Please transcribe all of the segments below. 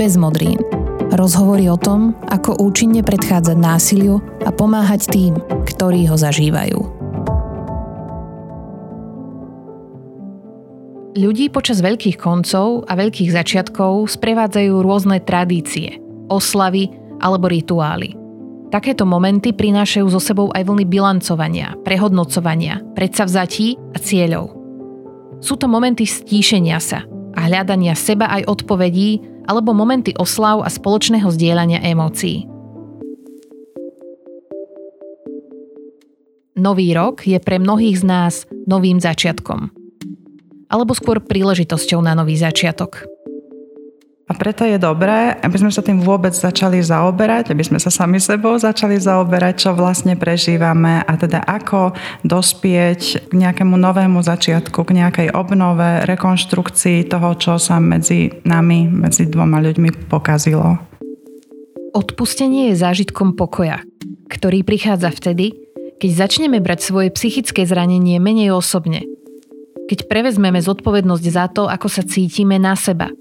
Bez modrín. Rozhovory o tom, ako účinne predchádzať násiliu a pomáhať tým, ktorí ho zažívajú. Ľudí počas veľkých koncov a veľkých začiatkov sprevádzajú rôzne tradície, oslavy alebo rituály. Takéto momenty prinášajú so sebou aj vlny bilancovania, prehodnocovania, predsavzatí a cieľov. Sú to momenty stíšenia sa a hľadania seba aj odpovedí alebo momenty oslav a spoločného zdieľania emócií. Nový rok je pre mnohých z nás novým začiatkom. Alebo skôr príležitosťou na nový začiatok. A preto je dobré, aby sme sa tým vôbec začali zaoberať, aby sme sa sami sebou začali zaoberať, čo vlastne prežívame a teda ako dospieť k nejakému novému začiatku, k nejakej obnove, rekonštrukcii toho, čo sa medzi nami, medzi dvoma ľuďmi pokazilo. Odpustenie je zážitkom pokoja, ktorý prichádza vtedy, keď začneme brať svoje psychické zranenie menej osobne. Keď prevezmeme zodpovednosť za to, ako sa cítime na seba –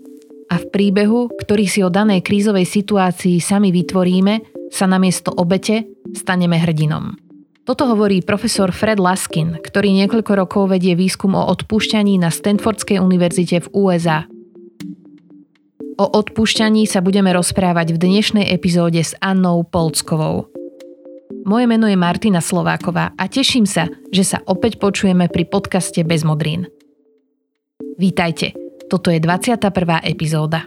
a v príbehu, ktorý si o danej krízovej situácii sami vytvoríme, sa namiesto obete staneme hrdinom. Toto hovorí profesor Fred Laskin, ktorý niekoľko rokov vedie výskum o odpúšťaní na Stanfordskej univerzite v USA. O odpúšťaní sa budeme rozprávať v dnešnej epizóde s Annou Polckovou. Moje meno je Martina Slováková a teším sa, že sa opäť počujeme pri podcaste Bez modrín. Vítajte. Toto je 21. epizóda.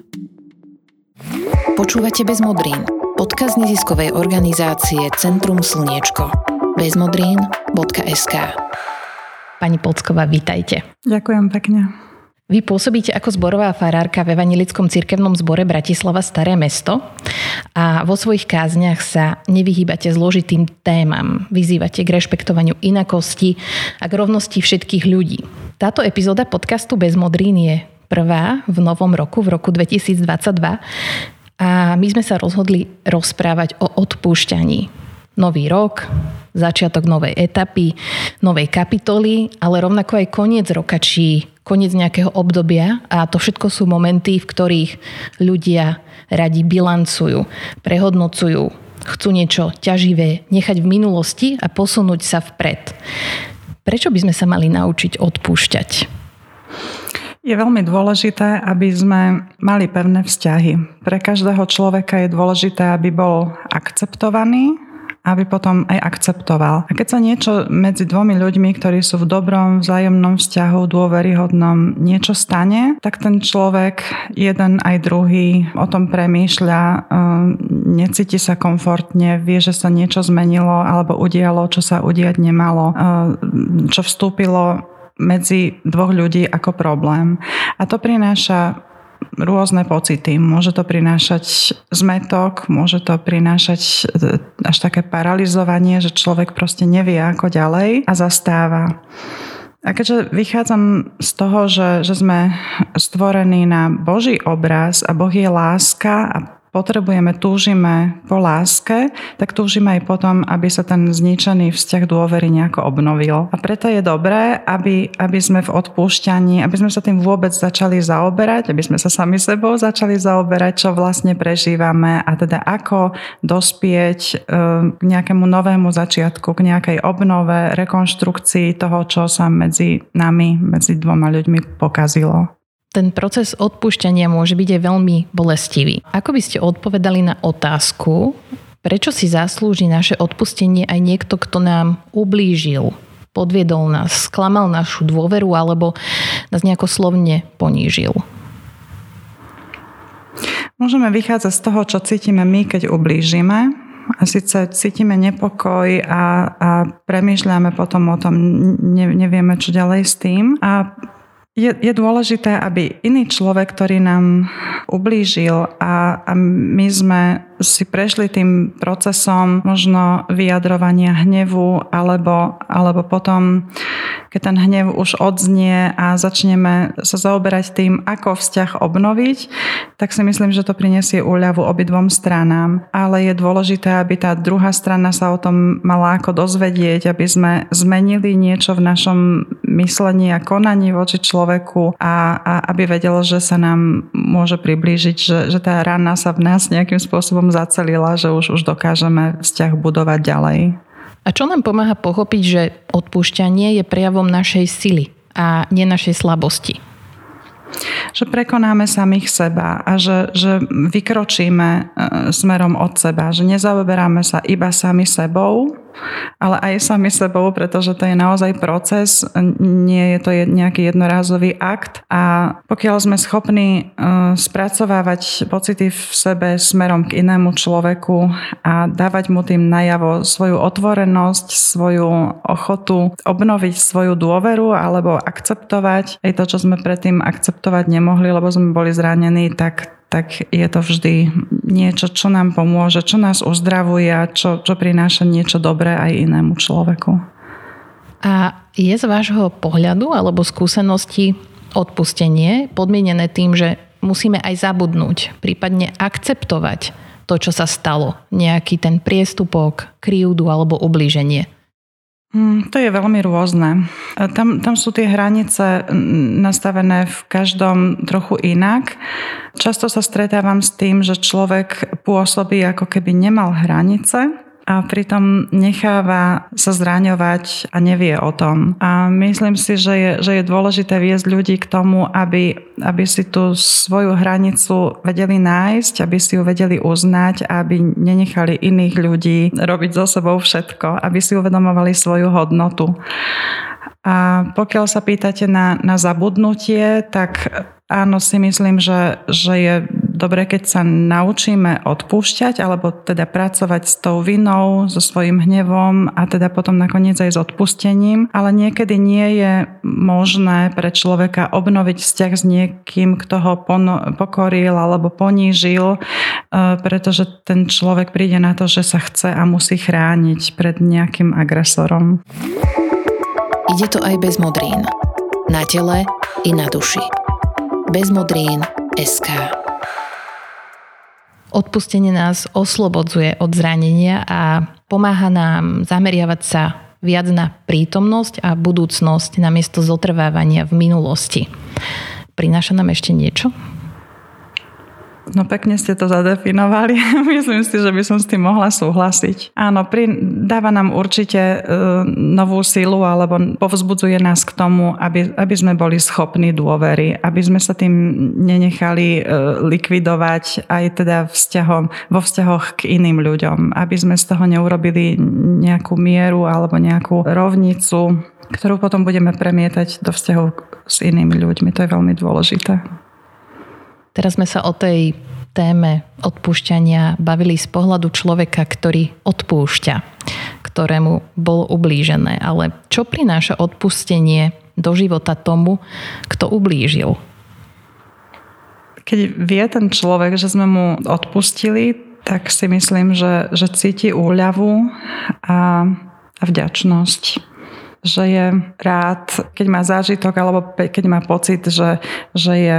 Počúvate Bez modrín, podcast neziskovej organizácie Centrum Slniečko. bezmodrín.sk Pani Polcková, vítajte. Ďakujem pekne. Vy pôsobíte ako zborová farárka v Evangelickom cirkevnom zbore Bratislava Staré mesto a vo svojich kázniach sa nevyhýbate zložitým témam. Vyzývate k rešpektovaniu inakosti a k rovnosti všetkých ľudí. Táto epizóda podcastu Bez modrín je prvá v novom roku, v roku 2022. A my sme sa rozhodli rozprávať o odpúšťaní. Nový rok, začiatok novej etapy, novej kapitoly, ale rovnako aj koniec roka, či koniec nejakého obdobia a to všetko sú momenty, v ktorých ľudia radi bilancujú, prehodnocujú, chcú niečo ťaživé nechať v minulosti a posunúť sa vpred. Prečo by sme sa mali naučiť odpúšťať? Je veľmi dôležité, aby sme mali pevné vzťahy. Pre každého človeka je dôležité, aby bol akceptovaný, aby potom aj akceptoval. A keď sa niečo medzi dvomi ľuďmi, ktorí sú v dobrom vzájomnom vzťahu, dôveryhodnom, niečo stane, tak ten človek, jeden aj druhý, o tom premýšľa, ehm, necíti sa komfortne, vie, že sa niečo zmenilo alebo udialo, čo sa udiať nemalo, ehm, čo vstúpilo medzi dvoch ľudí ako problém. A to prináša rôzne pocity. Môže to prinášať zmetok, môže to prinášať e, až také paralizovanie, že človek proste nevie ako ďalej a zastáva. A keďže vychádzam z toho, že, že sme stvorení na Boží obraz a Boh je láska a potrebujeme, túžime po láske, tak túžime aj potom, aby sa ten zničený vzťah dôvery nejako obnovil. A preto je dobré, aby, aby sme v odpúšťaní, aby sme sa tým vôbec začali zaoberať, aby sme sa sami sebou začali zaoberať, čo vlastne prežívame a teda ako dospieť e, k nejakému novému začiatku, k nejakej obnove, rekonštrukcii toho, čo sa medzi nami, medzi dvoma ľuďmi pokazilo. Ten proces odpúšťania môže byť aj veľmi bolestivý. Ako by ste odpovedali na otázku, prečo si zaslúži naše odpustenie aj niekto, kto nám ublížil, podviedol nás, sklamal našu dôveru alebo nás nejako slovne ponížil? Môžeme vychádzať z toho, čo cítime my, keď ublížime. A síce cítime nepokoj a, a premýšľame potom o tom, ne, nevieme, čo ďalej s tým. A je, je dôležité, aby iný človek, ktorý nám ublížil a, a my sme si prešli tým procesom možno vyjadrovania hnevu alebo, alebo potom, keď ten hnev už odznie a začneme sa zaoberať tým, ako vzťah obnoviť, tak si myslím, že to prinesie úľavu obidvom stranám. Ale je dôležité, aby tá druhá strana sa o tom mala ako dozvedieť, aby sme zmenili niečo v našom myslení a konaní voči človeku a, a aby vedelo, že sa nám môže priblížiť, že, že tá rana sa v nás nejakým spôsobom zacelila, že už, už dokážeme vzťah budovať ďalej. A čo nám pomáha pochopiť, že odpúšťanie je prejavom našej sily a nie našej slabosti? Že prekonáme samých seba a že, že vykročíme e, smerom od seba, že nezaoberáme sa iba sami sebou, ale aj sami sebou, pretože to je naozaj proces, nie je to nejaký jednorázový akt. A pokiaľ sme schopní e, spracovávať pocity v sebe smerom k inému človeku a dávať mu tým najavo svoju otvorenosť, svoju ochotu obnoviť svoju dôveru alebo akceptovať aj to, čo sme predtým akceptovať nemohli, lebo sme boli zranení, tak tak je to vždy niečo, čo nám pomôže, čo nás uzdravuje a čo, čo prináša niečo dobré aj inému človeku. A je z vášho pohľadu alebo skúsenosti odpustenie podmienené tým, že musíme aj zabudnúť, prípadne akceptovať to, čo sa stalo, nejaký ten priestupok, krivdu alebo ublíženie? Hmm, to je veľmi rôzne. Tam, tam sú tie hranice nastavené v každom trochu inak. Často sa stretávam s tým, že človek pôsobí ako keby nemal hranice a pritom necháva sa zraňovať a nevie o tom. A myslím si, že je, že je dôležité viesť ľudí k tomu, aby, aby si tú svoju hranicu vedeli nájsť, aby si ju vedeli uznať aby nenechali iných ľudí robiť so sebou všetko, aby si uvedomovali svoju hodnotu. A pokiaľ sa pýtate na, na zabudnutie, tak áno, si myslím, že, že je dobre, keď sa naučíme odpúšťať, alebo teda pracovať s tou vinou, so svojím hnevom a teda potom nakoniec aj s odpustením. Ale niekedy nie je možné pre človeka obnoviť vzťah s niekým, kto ho pokoril alebo ponížil, e, pretože ten človek príde na to, že sa chce a musí chrániť pred nejakým agresorom. Ide to aj bez modrín. Na tele i na duši. Bez modrín SK. Odpustenie nás oslobodzuje od zranenia a pomáha nám zameriavať sa viac na prítomnosť a budúcnosť namiesto zotrvávania v minulosti. Prináša nám ešte niečo? No pekne ste to zadefinovali. Myslím si, že by som s tým mohla súhlasiť. Áno, pri, dáva nám určite e, novú silu alebo povzbudzuje nás k tomu, aby, aby sme boli schopní dôvery, aby sme sa tým nenechali e, likvidovať aj teda vzťahom, vo vzťahoch k iným ľuďom, aby sme z toho neurobili nejakú mieru alebo nejakú rovnicu, ktorú potom budeme premietať do vzťahov s inými ľuďmi. To je veľmi dôležité. Teraz sme sa o tej téme odpúšťania bavili z pohľadu človeka, ktorý odpúšťa, ktorému bolo ublížené. Ale čo prináša odpustenie do života tomu, kto ublížil? Keď vie ten človek, že sme mu odpustili, tak si myslím, že, že cíti úľavu a, a vďačnosť že je rád, keď má zážitok alebo keď má pocit, že, že je,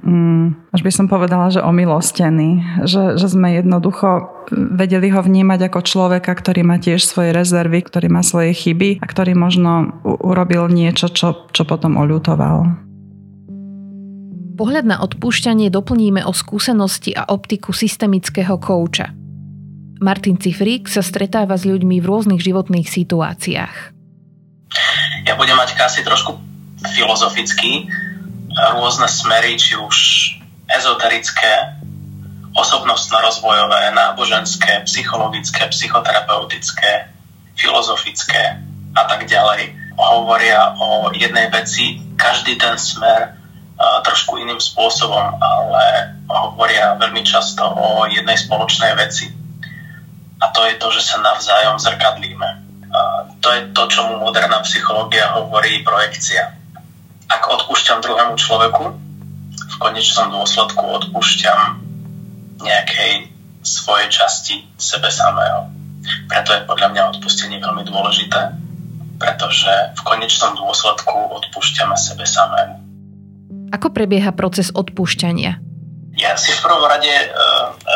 um, až by som povedala, že omilostený. Že, že sme jednoducho vedeli ho vnímať ako človeka, ktorý má tiež svoje rezervy, ktorý má svoje chyby a ktorý možno urobil niečo, čo, čo potom oľutoval. Pohľad na odpúšťanie doplníme o skúsenosti a optiku systemického kouča. Martin Cifrík sa stretáva s ľuďmi v rôznych životných situáciách. Ja budem mať asi trošku filozofický, rôzne smery, či už ezoterické, osobnostno-rozvojové, náboženské, psychologické, psychoterapeutické, filozofické a tak ďalej. Hovoria o jednej veci, každý ten smer trošku iným spôsobom, ale hovoria veľmi často o jednej spoločnej veci. A to je to, že sa navzájom zrkadlíme to je to, čomu moderná psychológia hovorí projekcia. Ak odpúšťam druhému človeku, v konečnom dôsledku odpúšťam nejakej svojej časti sebe samého. Preto je podľa mňa odpustenie veľmi dôležité, pretože v konečnom dôsledku odpúšťame sebe samému. Ako prebieha proces odpúšťania? Ja si v prvom rade e,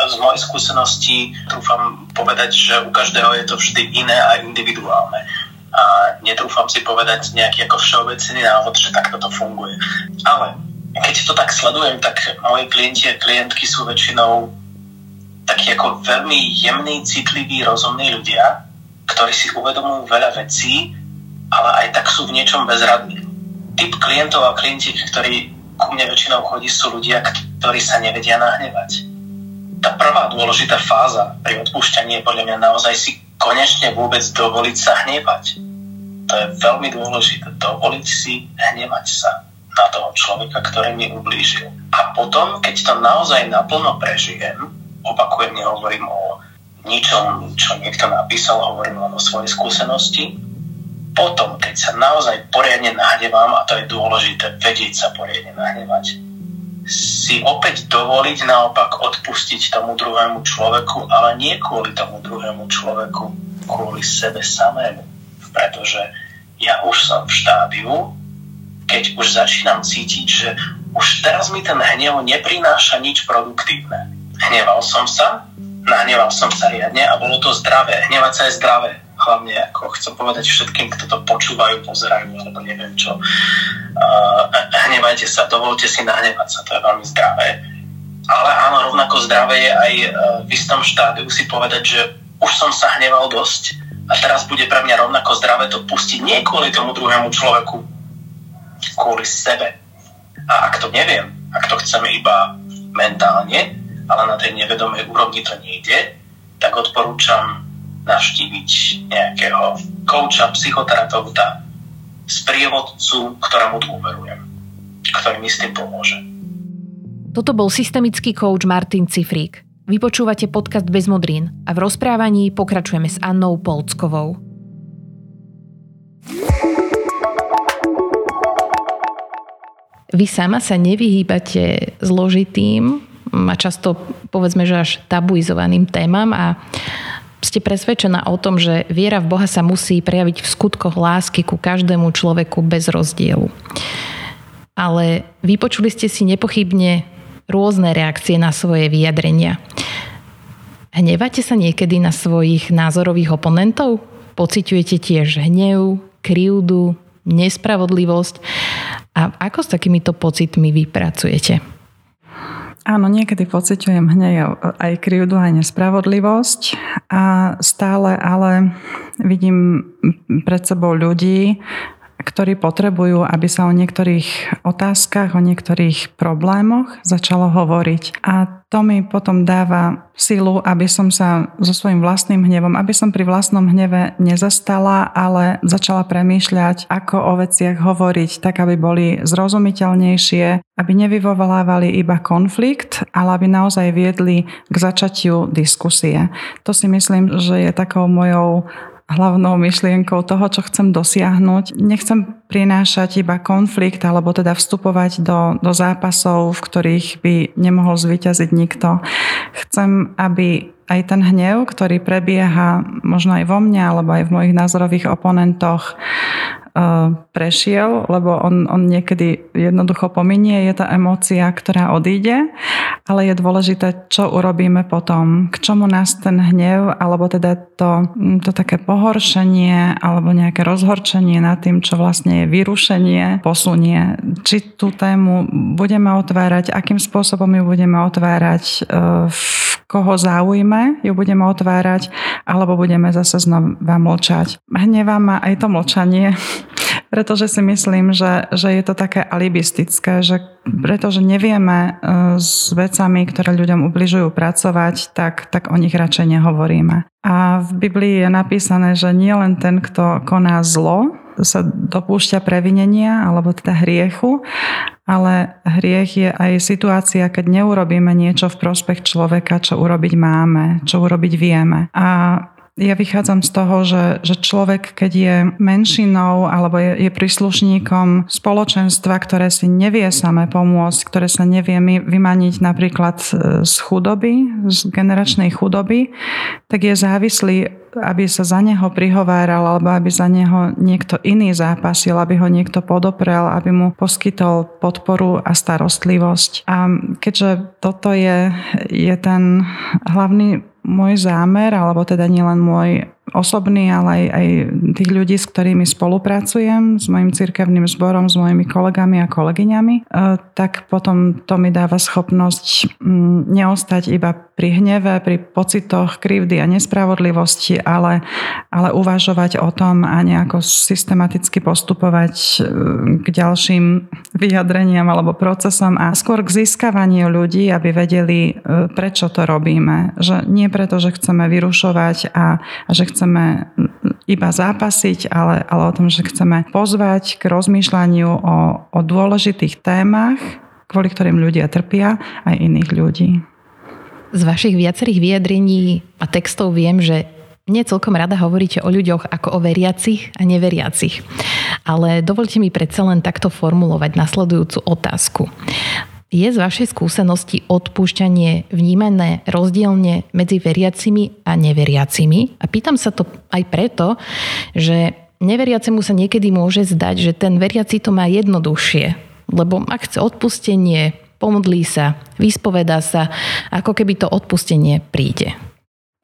z mojej skúsenosti trúfam povedať, že u každého je to vždy iné a individuálne. A netrúfam si povedať nejaký ako všeobecný návod, že takto to funguje. Ale keď to tak sledujem, tak moji klienti a klientky sú väčšinou takí ako veľmi jemní, citliví, rozumní ľudia, ktorí si uvedomujú veľa vecí, ale aj tak sú v niečom bezradní. Typ klientov a klientiek, ktorí ku mne väčšinou chodí, sú ľudia, ktorí sa nevedia nahnevať. Tá prvá dôležitá fáza pri odpúšťaní je podľa mňa naozaj si konečne vôbec dovoliť sa hnevať. To je veľmi dôležité. Dovoliť si hnevať sa na toho človeka, ktorý mi ublížil. A potom, keď to naozaj naplno prežijem, opakujem, nehovorím o ničom, čo niekto napísal, hovorím len o svojej skúsenosti, potom, keď sa naozaj poriadne nahnevám, a to je dôležité, vedieť sa poriadne nahnevať, si opäť dovoliť naopak odpustiť tomu druhému človeku, ale nie kvôli tomu druhému človeku, kvôli sebe samému. Pretože ja už som v štádiu, keď už začínam cítiť, že už teraz mi ten hnev neprináša nič produktívne. Hneval som sa, nahneval som sa riadne a bolo to zdravé. Hnevať sa je zdravé hlavne ako chcem povedať všetkým, kto to počúvajú, pozerajú, alebo neviem čo. Uh, hnevajte sa, dovolte si nahnevať sa, to je veľmi zdravé. Ale áno, rovnako zdravé je aj uh, v istom štádiu si povedať, že už som sa hneval dosť a teraz bude pre mňa rovnako zdravé to pustiť nie kvôli tomu druhému človeku, kvôli sebe. A ak to neviem, ak to chceme iba mentálne, ale na tej nevedomej úrovni to nejde, tak odporúčam navštíviť nejakého kouča, psychoterapeuta, sprievodcu, ktorému dôverujem, ktorý mi s tým pomôže. Toto bol systemický coach Martin Cifrík. Vypočúvate podcast Bez modrín a v rozprávaní pokračujeme s Annou Polckovou. Vy sama sa nevyhýbate zložitým a často povedzme, že až tabuizovaným témam a ste presvedčená o tom, že viera v Boha sa musí prejaviť v skutkoch lásky ku každému človeku bez rozdielu. Ale vypočuli ste si nepochybne rôzne reakcie na svoje vyjadrenia. Hnevate sa niekedy na svojich názorových oponentov? Pociťujete tiež hnev, krivdu, nespravodlivosť? A ako s takýmito pocitmi vypracujete? Áno, niekedy pociťujem hnev aj krivdu, aj nespravodlivosť. A stále ale vidím pred sebou ľudí, ktorí potrebujú, aby sa o niektorých otázkach, o niektorých problémoch začalo hovoriť. A to mi potom dáva silu, aby som sa so svojím vlastným hnevom, aby som pri vlastnom hneve nezastala, ale začala premýšľať, ako o veciach hovoriť, tak aby boli zrozumiteľnejšie, aby nevyvolávali iba konflikt, ale aby naozaj viedli k začatiu diskusie. To si myslím, že je takou mojou hlavnou myšlienkou toho, čo chcem dosiahnuť. Nechcem prinášať iba konflikt alebo teda vstupovať do, do zápasov, v ktorých by nemohol zvyťaziť nikto. Chcem, aby aj ten hnev, ktorý prebieha možno aj vo mne alebo aj v mojich názorových oponentoch, prešiel, lebo on, on niekedy jednoducho pominie, je tá emócia, ktorá odíde, ale je dôležité, čo urobíme potom, k čomu nás ten hnev, alebo teda to, to také pohoršenie, alebo nejaké rozhorčenie nad tým, čo vlastne je vyrušenie, posunie. Či tú tému budeme otvárať, akým spôsobom ju budeme otvárať, e, v koho záujme ju budeme otvárať, alebo budeme zase znova mlčať. Hnevá ma aj to mlčanie, pretože si myslím, že, že je to také alibistické, že pretože nevieme e, s vecami, ktoré ľuďom ubližujú pracovať, tak, tak o nich radšej nehovoríme. A v Biblii je napísané, že nie len ten, kto koná zlo, sa dopúšťa previnenia alebo teda hriechu, ale hriech je aj situácia, keď neurobíme niečo v prospech človeka, čo urobiť máme, čo urobiť vieme. A ja vychádzam z toho, že, že človek, keď je menšinou alebo je, je príslušníkom spoločenstva, ktoré si nevie samé pomôcť, ktoré sa nevie vymaniť napríklad z chudoby, z generačnej chudoby, tak je závislý aby sa za neho prihováral alebo aby za neho niekto iný zápasil, aby ho niekto podoprel, aby mu poskytol podporu a starostlivosť. A keďže toto je, je ten hlavný môj zámer, alebo teda nielen môj osobný, ale aj, aj tých ľudí, s ktorými spolupracujem, s mojim cirkevným zborom, s mojimi kolegami a kolegyňami, e, tak potom to mi dáva schopnosť mm, neostať iba pri hneve, pri pocitoch krivdy a nespravodlivosti, ale, ale uvažovať o tom a nejako systematicky postupovať e, k ďalším vyjadreniam alebo procesom a skôr k získavaniu ľudí, aby vedeli, e, prečo to robíme. Že nie preto, že chceme vyrušovať a, a že chceme iba zápasiť, ale, ale o tom, že chceme pozvať k rozmýšľaniu o, o dôležitých témach, kvôli ktorým ľudia trpia, aj iných ľudí. Z vašich viacerých vyjadrení a textov viem, že nie celkom rada hovoríte o ľuďoch ako o veriacich a neveriacich. Ale dovolte mi predsa len takto formulovať nasledujúcu otázku. Je z vašej skúsenosti odpúšťanie vnímané rozdielne medzi veriacimi a neveriacimi? A pýtam sa to aj preto, že neveriacemu sa niekedy môže zdať, že ten veriaci to má jednoduchšie. Lebo ak chce odpustenie, pomodlí sa, vyspovedá sa, ako keby to odpustenie príde.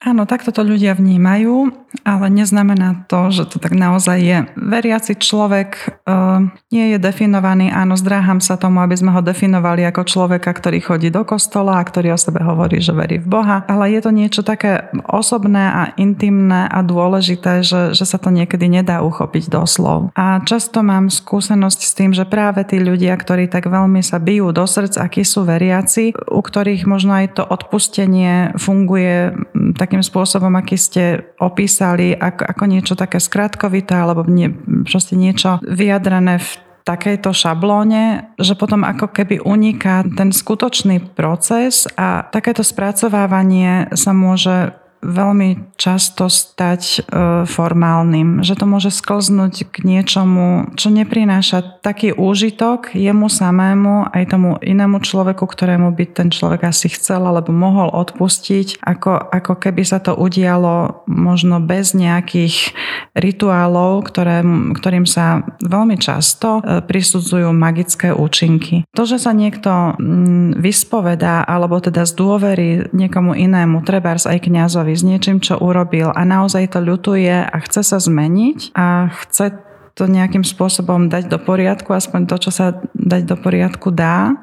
Áno, takto to ľudia vnímajú, ale neznamená to, že to tak naozaj je. Veriaci človek uh, nie je definovaný, áno, zdráham sa tomu, aby sme ho definovali ako človeka, ktorý chodí do kostola a ktorý o sebe hovorí, že verí v Boha, ale je to niečo také osobné a intimné a dôležité, že, že sa to niekedy nedá uchopiť doslov. A často mám skúsenosť s tým, že práve tí ľudia, ktorí tak veľmi sa bijú do srdc, akí sú veriaci, u ktorých možno aj to odpustenie funguje takým spôsobom, aký ste opísali, ako, ako niečo také skratkovité alebo nie, proste niečo vyjadrené v takejto šablóne, že potom ako keby uniká ten skutočný proces a takéto spracovávanie sa môže veľmi často stať e, formálnym, že to môže sklznúť k niečomu, čo neprináša taký úžitok jemu samému aj tomu inému človeku, ktorému by ten človek asi chcel alebo mohol odpustiť, ako, ako keby sa to udialo možno bez nejakých rituálov, ktoré, ktorým sa veľmi často e, prisudzujú magické účinky. To, že sa niekto mm, vyspovedá alebo teda zdôverí niekomu inému, trebárs aj kňazovi, s niečím, čo urobil a naozaj to ľutuje a chce sa zmeniť a chce to nejakým spôsobom dať do poriadku, aspoň to, čo sa dať do poriadku dá,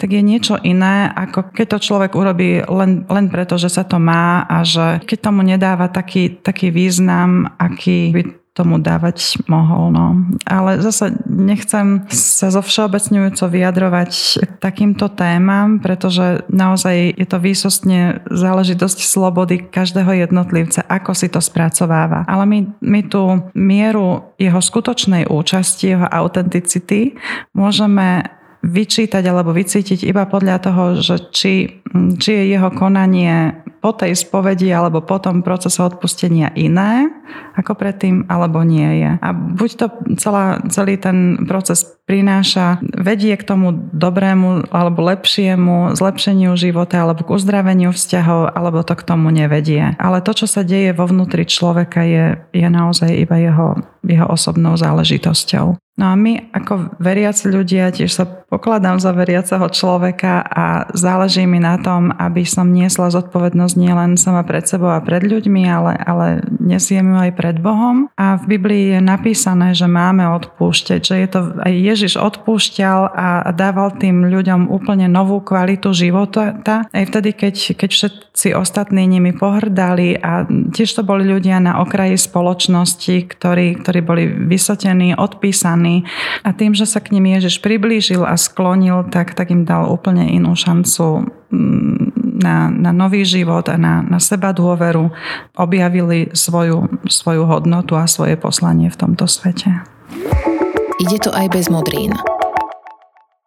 tak je niečo iné, ako keď to človek urobí len, len preto, že sa to má a že keď tomu nedáva taký, taký význam, aký by tomu dávať mohol. No. Ale zase nechcem sa zo všeobecňujúco vyjadrovať takýmto témam, pretože naozaj je to výsostne záležitosť slobody každého jednotlivca, ako si to spracováva. Ale my, my tú mieru jeho skutočnej účasti, jeho autenticity môžeme vyčítať alebo vycítiť iba podľa toho, že či, či je jeho konanie po tej spovedi alebo po tom procese odpustenia iné ako predtým, alebo nie je. A buď to celá, celý ten proces prináša, vedie k tomu dobrému alebo lepšiemu zlepšeniu života alebo k uzdraveniu vzťahov, alebo to k tomu nevedie. Ale to, čo sa deje vo vnútri človeka, je, je naozaj iba jeho, jeho osobnou záležitosťou. No a my ako veriaci ľudia, tiež sa pokladám za veriaceho človeka a záleží mi na tom, aby som niesla zodpovednosť nielen sama pred sebou a pred ľuďmi, ale, ale nesiem ju aj pred Bohom. A v Biblii je napísané, že máme odpúšťať, že je to aj Ježiš odpúšťal a dával tým ľuďom úplne novú kvalitu života. Aj vtedy, keď, keď všetci ostatní nimi pohrdali a tiež to boli ľudia na okraji spoločnosti, ktorí, ktorí boli vysotení, odpísaní. A tým, že sa k nim Ježiš priblížil a sklonil, tak, tak im dal úplne inú šancu mm, na, na nový život a na, na seba dôveru. Objavili svoju, svoju hodnotu a svoje poslanie v tomto svete. Ide to aj bez modrín.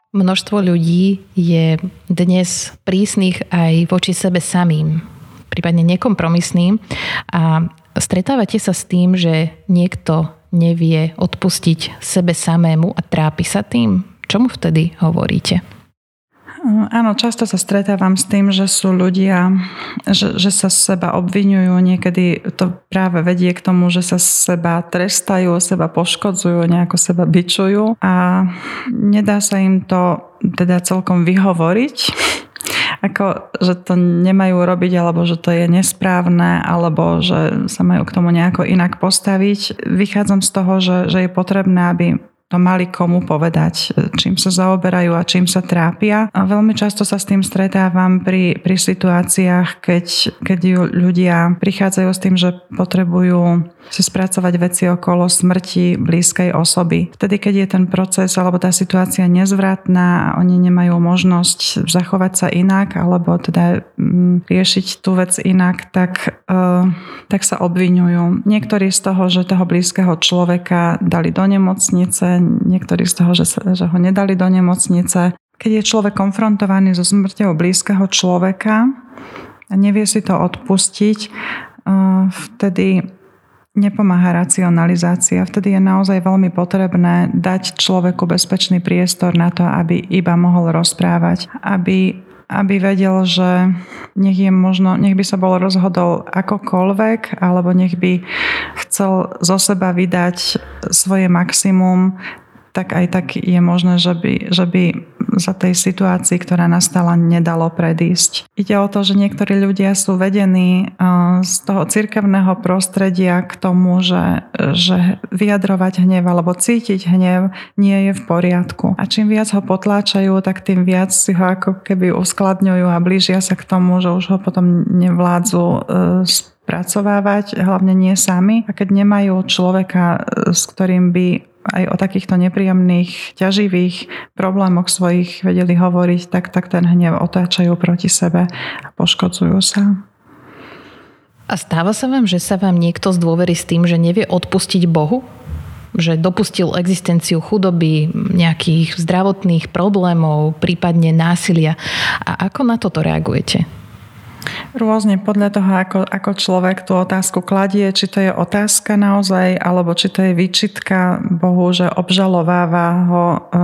Množstvo ľudí je dnes prísnych aj voči sebe samým, prípadne nekompromisným a stretávate sa s tým, že niekto nevie odpustiť sebe samému a trápi sa tým? Čomu vtedy hovoríte? Áno, často sa stretávam s tým, že sú ľudia, že, že sa seba obvinujú, niekedy to práve vedie k tomu, že sa seba trestajú, seba poškodzujú, nejako seba bičujú a nedá sa im to teda celkom vyhovoriť ako, že to nemajú robiť, alebo že to je nesprávne, alebo že sa majú k tomu nejako inak postaviť. Vychádzam z toho, že, že je potrebné, aby to mali komu povedať, čím sa zaoberajú a čím sa trápia. A veľmi často sa s tým stretávam pri, pri situáciách, keď, keď ľudia prichádzajú s tým, že potrebujú si spracovať veci okolo smrti blízkej osoby. Vtedy, keď je ten proces alebo tá situácia nezvratná a oni nemajú možnosť zachovať sa inak alebo teda mm, riešiť tú vec inak, tak, uh, tak sa obvinujú. Niektorí z toho, že toho blízkeho človeka dali do nemocnice, niektorí z toho, že, sa, že ho nedali do nemocnice. Keď je človek konfrontovaný so smrťou blízkeho človeka a nevie si to odpustiť, uh, vtedy nepomáha racionalizácia. Vtedy je naozaj veľmi potrebné dať človeku bezpečný priestor na to, aby iba mohol rozprávať, aby, aby vedel, že nech, je možno, nech by sa bol rozhodol akokoľvek, alebo nech by chcel zo seba vydať svoje maximum, tak aj tak je možné, že by, že by za tej situácii, ktorá nastala, nedalo predísť. Ide o to, že niektorí ľudia sú vedení z toho cirkevného prostredia k tomu, že, že vyjadrovať hnev alebo cítiť hnev nie je v poriadku. A čím viac ho potláčajú, tak tým viac si ho ako keby uskladňujú a blížia sa k tomu, že už ho potom nevládzu e, spracovávať, hlavne nie sami. A keď nemajú človeka, e, s ktorým by aj o takýchto nepríjemných, ťaživých problémoch svojich vedeli hovoriť, tak, tak ten hnev otáčajú proti sebe a poškodzujú sa. A stáva sa vám, že sa vám niekto zdôverí s tým, že nevie odpustiť Bohu? Že dopustil existenciu chudoby, nejakých zdravotných problémov, prípadne násilia. A ako na toto reagujete? Rôzne podľa toho, ako, ako človek tú otázku kladie, či to je otázka naozaj, alebo či to je výčitka Bohu, že obžalováva ho eh,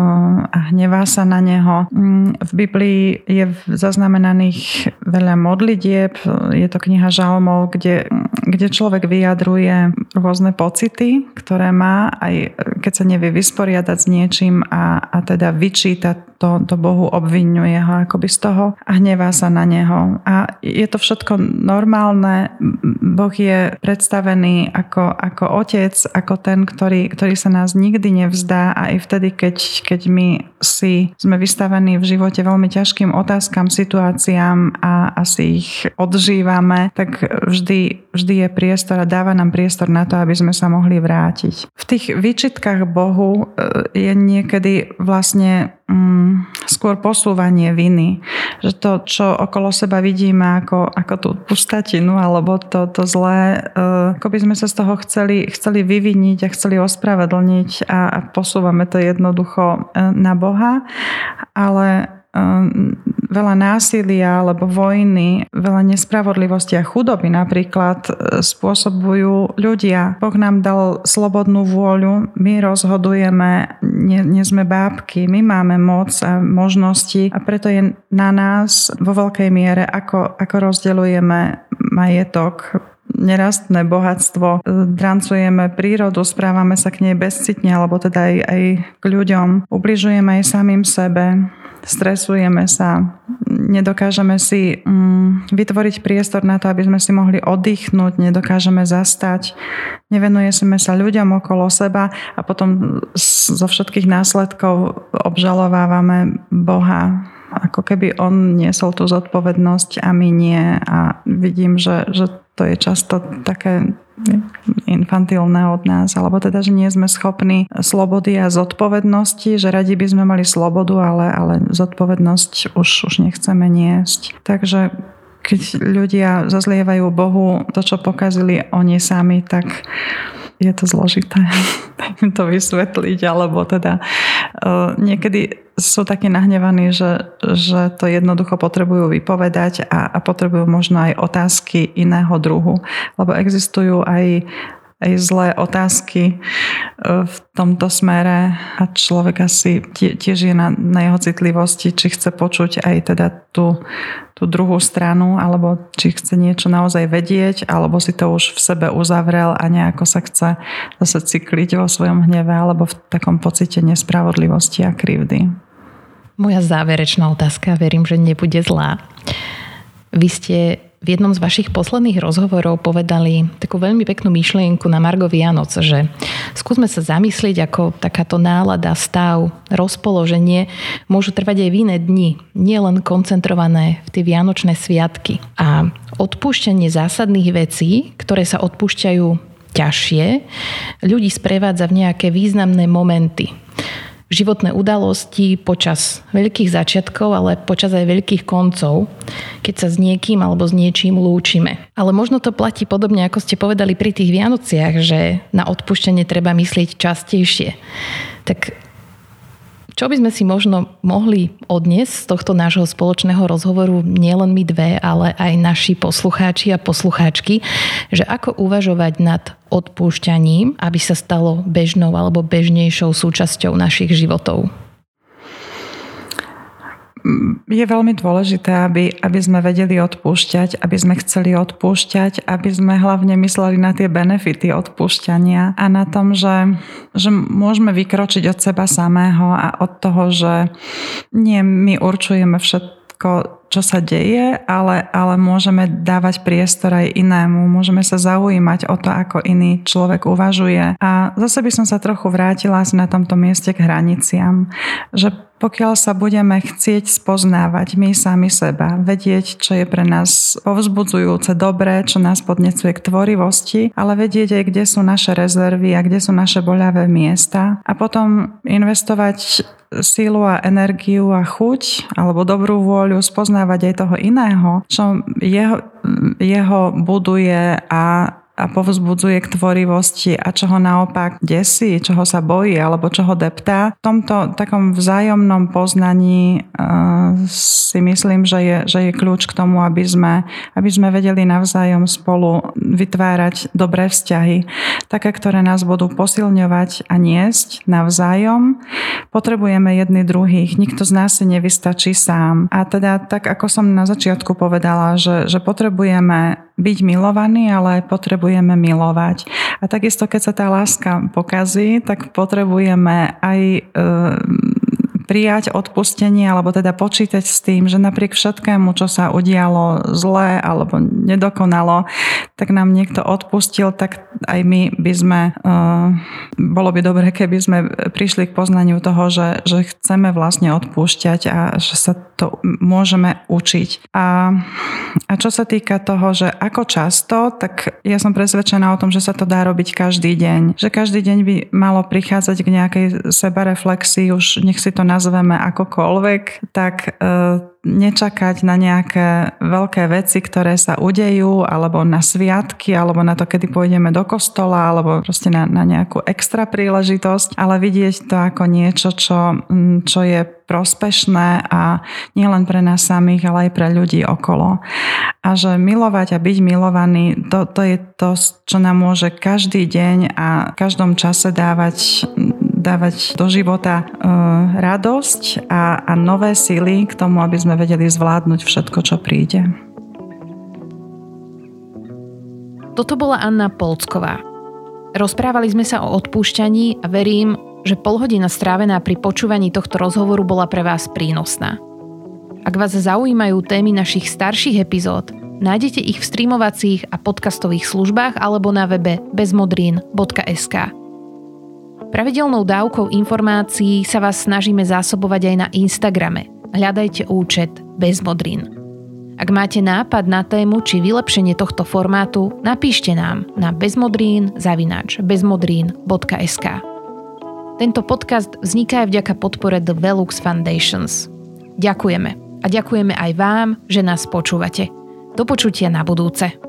a hnevá sa na neho. Mm, v Biblii je zaznamenaných veľa modlitieb, je to kniha žalmov, kde, kde človek vyjadruje rôzne pocity, ktoré má, aj keď sa nevie vysporiadať s niečím a, a teda vyčíta to, to Bohu, obvinuje ho akoby z toho a hnevá sa na neho. A je to všetko normálne. Boh je predstavený ako, ako otec, ako ten, ktorý, ktorý sa nás nikdy nevzdá a aj vtedy, keď, keď my si sme vystavení v živote veľmi ťažkým otázkam, situáciám a asi ich odžívame, tak vždy, vždy je priestor a dáva nám priestor na to, aby sme sa mohli vrátiť. V tých výčitkách Bohu e, je niekedy vlastne mm, skôr posúvanie viny. Že to, čo okolo seba vidíme ako, ako tú pustatinu alebo to, to zlé, uh, ako by sme sa z toho chceli, chceli vyviniť a chceli ospravedlniť a, a posúvame to jednoducho uh, na Boha. Ale veľa násilia alebo vojny, veľa nespravodlivosti a chudoby napríklad e, spôsobujú ľudia. Boh nám dal slobodnú vôľu, my rozhodujeme, nie, nie sme bábky, my máme moc a možnosti a preto je na nás vo veľkej miere, ako, ako rozdeľujeme majetok, nerastné bohatstvo, e, drancujeme prírodu, správame sa k nej bezcitne, alebo teda aj, aj k ľuďom, ubližujeme aj samým sebe, stresujeme sa, nedokážeme si mm, vytvoriť priestor na to, aby sme si mohli oddychnúť, nedokážeme zastať, nevenujeme sa ľuďom okolo seba a potom zo všetkých následkov obžalovávame Boha. Ako keby on niesol tú zodpovednosť a my nie. A vidím, že, že to je často také infantilné od nás, alebo teda, že nie sme schopní slobody a zodpovednosti, že radi by sme mali slobodu, ale, ale zodpovednosť už, už nechceme niesť. Takže keď ľudia zazlievajú Bohu to, čo pokazili oni sami, tak je to zložité to vysvetliť, alebo teda uh, niekedy sú takí nahnevaní, že, že to jednoducho potrebujú vypovedať a, a potrebujú možno aj otázky iného druhu. Lebo existujú aj aj zlé otázky e, v tomto smere a človek asi tiež je na, na jeho citlivosti, či chce počuť aj teda tú, tú druhú stranu, alebo či chce niečo naozaj vedieť, alebo si to už v sebe uzavrel a nejako sa chce zase cykliť vo svojom hneve alebo v takom pocite nespravodlivosti a krivdy. Moja záverečná otázka, verím, že nebude zlá. Vy ste v jednom z vašich posledných rozhovorov povedali takú veľmi peknú myšlienku na Margo Vianoc, že skúsme sa zamyslieť, ako takáto nálada, stav, rozpoloženie môžu trvať aj v iné dni, nielen koncentrované v tie vianočné sviatky. A odpúšťanie zásadných vecí, ktoré sa odpúšťajú ťažšie, ľudí sprevádza v nejaké významné momenty životné udalosti počas veľkých začiatkov, ale počas aj veľkých koncov, keď sa s niekým alebo s niečím lúčime. Ale možno to platí podobne, ako ste povedali pri tých Vianociach, že na odpúšťanie treba myslieť častejšie. Tak čo by sme si možno mohli odniesť z tohto nášho spoločného rozhovoru, nielen my dve, ale aj naši poslucháči a poslucháčky, že ako uvažovať nad odpúšťaním, aby sa stalo bežnou alebo bežnejšou súčasťou našich životov? Je veľmi dôležité, aby, aby sme vedeli odpúšťať, aby sme chceli odpúšťať, aby sme hlavne mysleli na tie benefity odpúšťania a na tom, že, že môžeme vykročiť od seba samého a od toho, že nie my určujeme všetko, čo sa deje, ale, ale môžeme dávať priestor aj inému, môžeme sa zaujímať o to, ako iný človek uvažuje. A zase by som sa trochu vrátila na tomto mieste k hraniciam, že pokiaľ sa budeme chcieť spoznávať my sami seba, vedieť, čo je pre nás povzbudzujúce, dobré, čo nás podnecuje k tvorivosti, ale vedieť aj, kde sú naše rezervy a kde sú naše boľavé miesta. A potom investovať sílu a energiu a chuť alebo dobrú vôľu spoznávať aj toho iného, čo jeho, jeho buduje a a povzbudzuje k tvorivosti a čo ho naopak desí, čoho sa bojí alebo čo ho deptá. V tomto takom vzájomnom poznaní uh, si myslím, že je, že je kľúč k tomu, aby sme, aby sme vedeli navzájom spolu vytvárať dobré vzťahy, také, ktoré nás budú posilňovať a niesť navzájom. Potrebujeme jedny druhých, nikto z nás si nevystačí sám. A teda tak, ako som na začiatku povedala, že, že potrebujeme byť milovaní, ale potrebujeme milovať. A takisto, keď sa tá láska pokazí, tak potrebujeme aj e, prijať odpustenie alebo teda počítať s tým, že napriek všetkému, čo sa udialo zlé alebo nedokonalo, tak nám niekto odpustil, tak aj my by sme, uh, bolo by dobre, keby sme prišli k poznaniu toho, že, že chceme vlastne odpúšťať a že sa to môžeme učiť. A, a čo sa týka toho, že ako často, tak ja som presvedčená o tom, že sa to dá robiť každý deň. Že každý deň by malo prichádzať k nejakej sebareflexii, už nech si to nazveme akokoľvek, tak e, nečakať na nejaké veľké veci, ktoré sa udejú, alebo na sviatky, alebo na to, kedy pôjdeme do kostola, alebo proste na, na nejakú extra príležitosť, ale vidieť to ako niečo, čo, čo je prospešné a nielen pre nás samých, ale aj pre ľudí okolo. A že milovať a byť milovaný, to, to je to, čo nám môže každý deň a v každom čase dávať dávať do života e, radosť a, a nové síly k tomu, aby sme vedeli zvládnuť všetko, čo príde. Toto bola Anna Polcková. Rozprávali sme sa o odpúšťaní a verím, že polhodina strávená pri počúvaní tohto rozhovoru bola pre vás prínosná. Ak vás zaujímajú témy našich starších epizód, nájdete ich v streamovacích a podcastových službách alebo na webe bezmodrín.sk. Pravidelnou dávkou informácií sa vás snažíme zásobovať aj na Instagrame. Hľadajte účet Bezmodrin. Ak máte nápad na tému či vylepšenie tohto formátu, napíšte nám na bezmodrín zavináč bezmodrín.sk. Tento podcast vzniká aj vďaka podpore The Velux Foundations. Ďakujeme a ďakujeme aj vám, že nás počúvate. Do počutia na budúce.